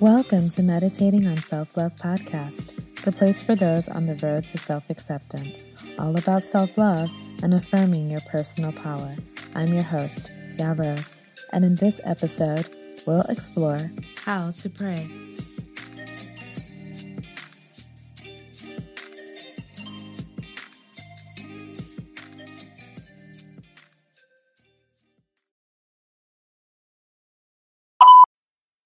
Welcome to Meditating on Self Love Podcast, the place for those on the road to self acceptance, all about self love and affirming your personal power. I'm your host, Ya and in this episode, we'll explore how to pray.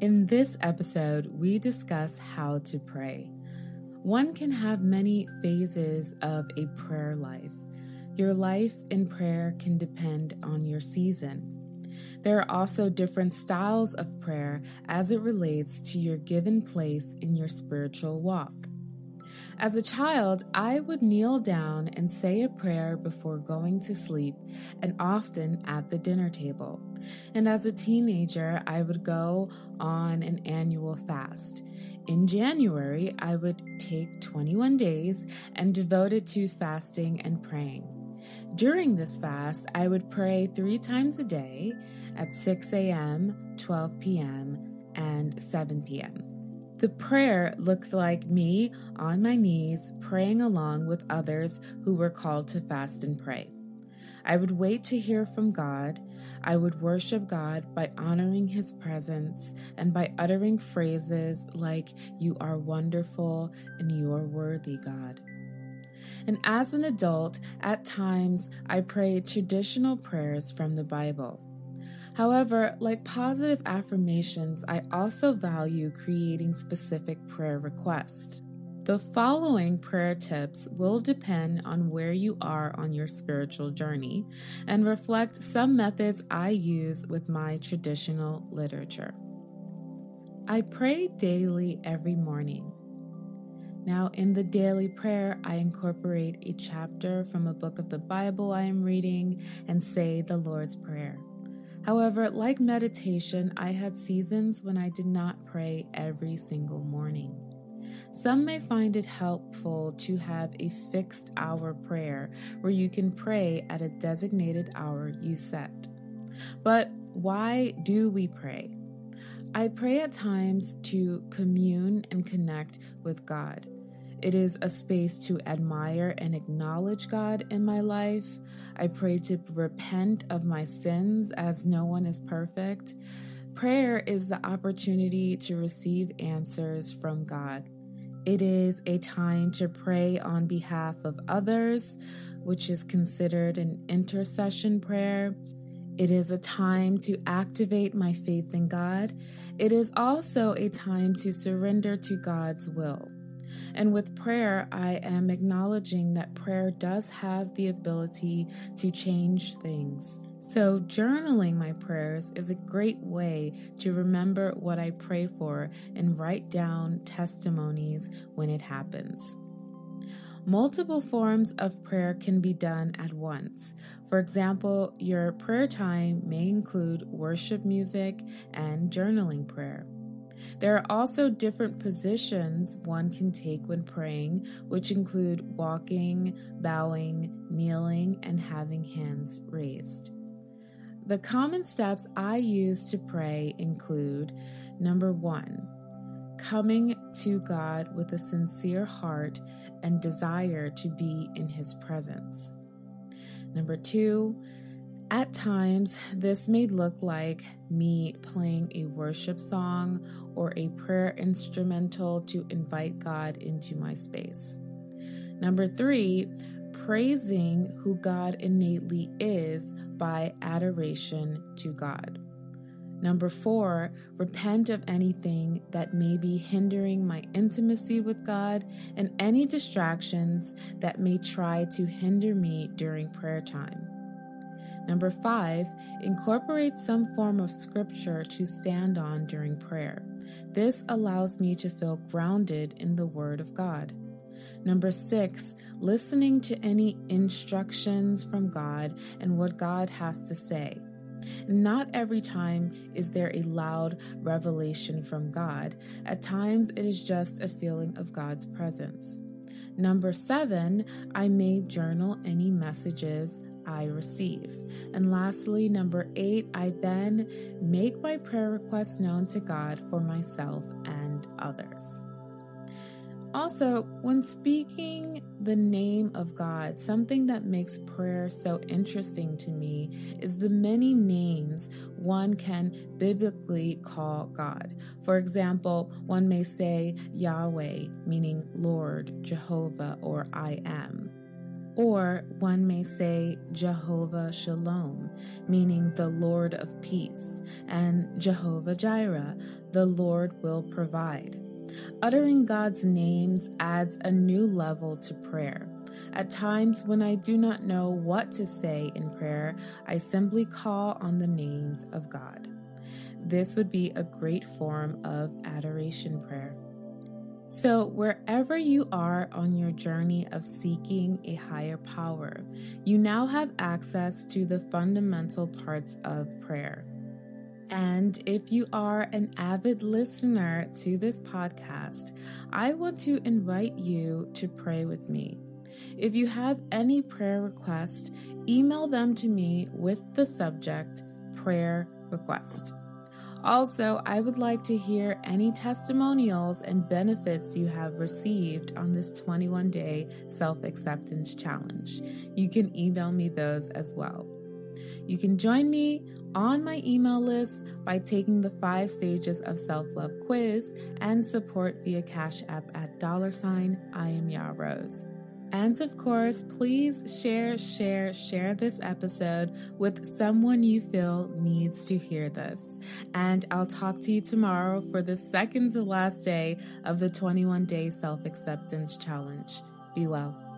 In this episode, we discuss how to pray. One can have many phases of a prayer life. Your life in prayer can depend on your season. There are also different styles of prayer as it relates to your given place in your spiritual walk. As a child, I would kneel down and say a prayer before going to sleep and often at the dinner table. And as a teenager, I would go on an annual fast. In January, I would take 21 days and devote it to fasting and praying. During this fast, I would pray three times a day at 6 a.m., 12 p.m., and 7 p.m. The prayer looked like me on my knees praying along with others who were called to fast and pray. I would wait to hear from God. I would worship God by honoring His presence and by uttering phrases like, You are wonderful and you are worthy, God. And as an adult, at times I prayed traditional prayers from the Bible. However, like positive affirmations, I also value creating specific prayer requests. The following prayer tips will depend on where you are on your spiritual journey and reflect some methods I use with my traditional literature. I pray daily every morning. Now, in the daily prayer, I incorporate a chapter from a book of the Bible I am reading and say the Lord's Prayer. However, like meditation, I had seasons when I did not pray every single morning. Some may find it helpful to have a fixed hour prayer where you can pray at a designated hour you set. But why do we pray? I pray at times to commune and connect with God. It is a space to admire and acknowledge God in my life. I pray to repent of my sins as no one is perfect. Prayer is the opportunity to receive answers from God. It is a time to pray on behalf of others, which is considered an intercession prayer. It is a time to activate my faith in God. It is also a time to surrender to God's will. And with prayer, I am acknowledging that prayer does have the ability to change things. So, journaling my prayers is a great way to remember what I pray for and write down testimonies when it happens. Multiple forms of prayer can be done at once. For example, your prayer time may include worship music and journaling prayer. There are also different positions one can take when praying, which include walking, bowing, kneeling, and having hands raised. The common steps I use to pray include number one, coming to God with a sincere heart and desire to be in His presence. Number two, at times, this may look like me playing a worship song or a prayer instrumental to invite God into my space. Number three, praising who God innately is by adoration to God. Number four, repent of anything that may be hindering my intimacy with God and any distractions that may try to hinder me during prayer time. Number five, incorporate some form of scripture to stand on during prayer. This allows me to feel grounded in the Word of God. Number six, listening to any instructions from God and what God has to say. Not every time is there a loud revelation from God. At times, it is just a feeling of God's presence. Number seven, I may journal any messages I receive. And lastly, number eight, I then make my prayer requests known to God for myself and others. Also, when speaking the name of God, something that makes prayer so interesting to me is the many names one can biblically call God. For example, one may say Yahweh, meaning Lord, Jehovah, or I am. Or one may say Jehovah Shalom, meaning the Lord of peace, and Jehovah Jireh, the Lord will provide. Uttering God's names adds a new level to prayer. At times when I do not know what to say in prayer, I simply call on the names of God. This would be a great form of adoration prayer. So, wherever you are on your journey of seeking a higher power, you now have access to the fundamental parts of prayer. And if you are an avid listener to this podcast, I want to invite you to pray with me. If you have any prayer requests, email them to me with the subject prayer request. Also, I would like to hear any testimonials and benefits you have received on this 21 day self acceptance challenge. You can email me those as well. You can join me on my email list by taking the five stages of self love quiz and support via Cash App at dollar sign I am Ya Rose. And of course, please share, share, share this episode with someone you feel needs to hear this. And I'll talk to you tomorrow for the second to last day of the 21 day self acceptance challenge. Be well.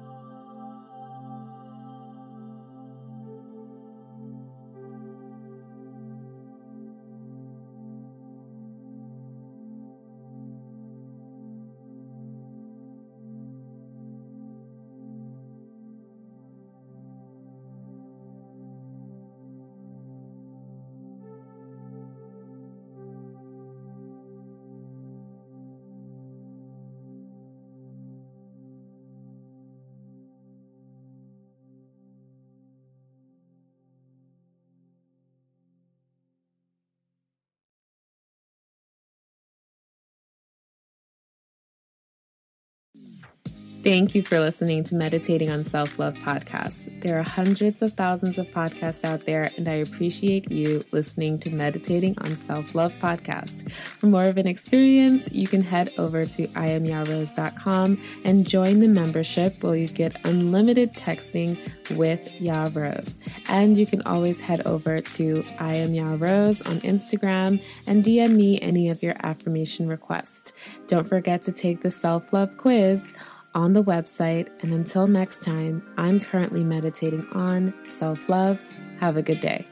Thank you for listening to Meditating on Self Love podcast. There are hundreds of thousands of podcasts out there, and I appreciate you listening to Meditating on Self Love podcast. For more of an experience, you can head over to iamyarose.com and join the membership where you get unlimited texting with Yarose. And you can always head over to I am on Instagram and DM me any of your affirmation requests. Don't forget to take the self love quiz on the website. And until next time, I'm currently meditating on self love. Have a good day.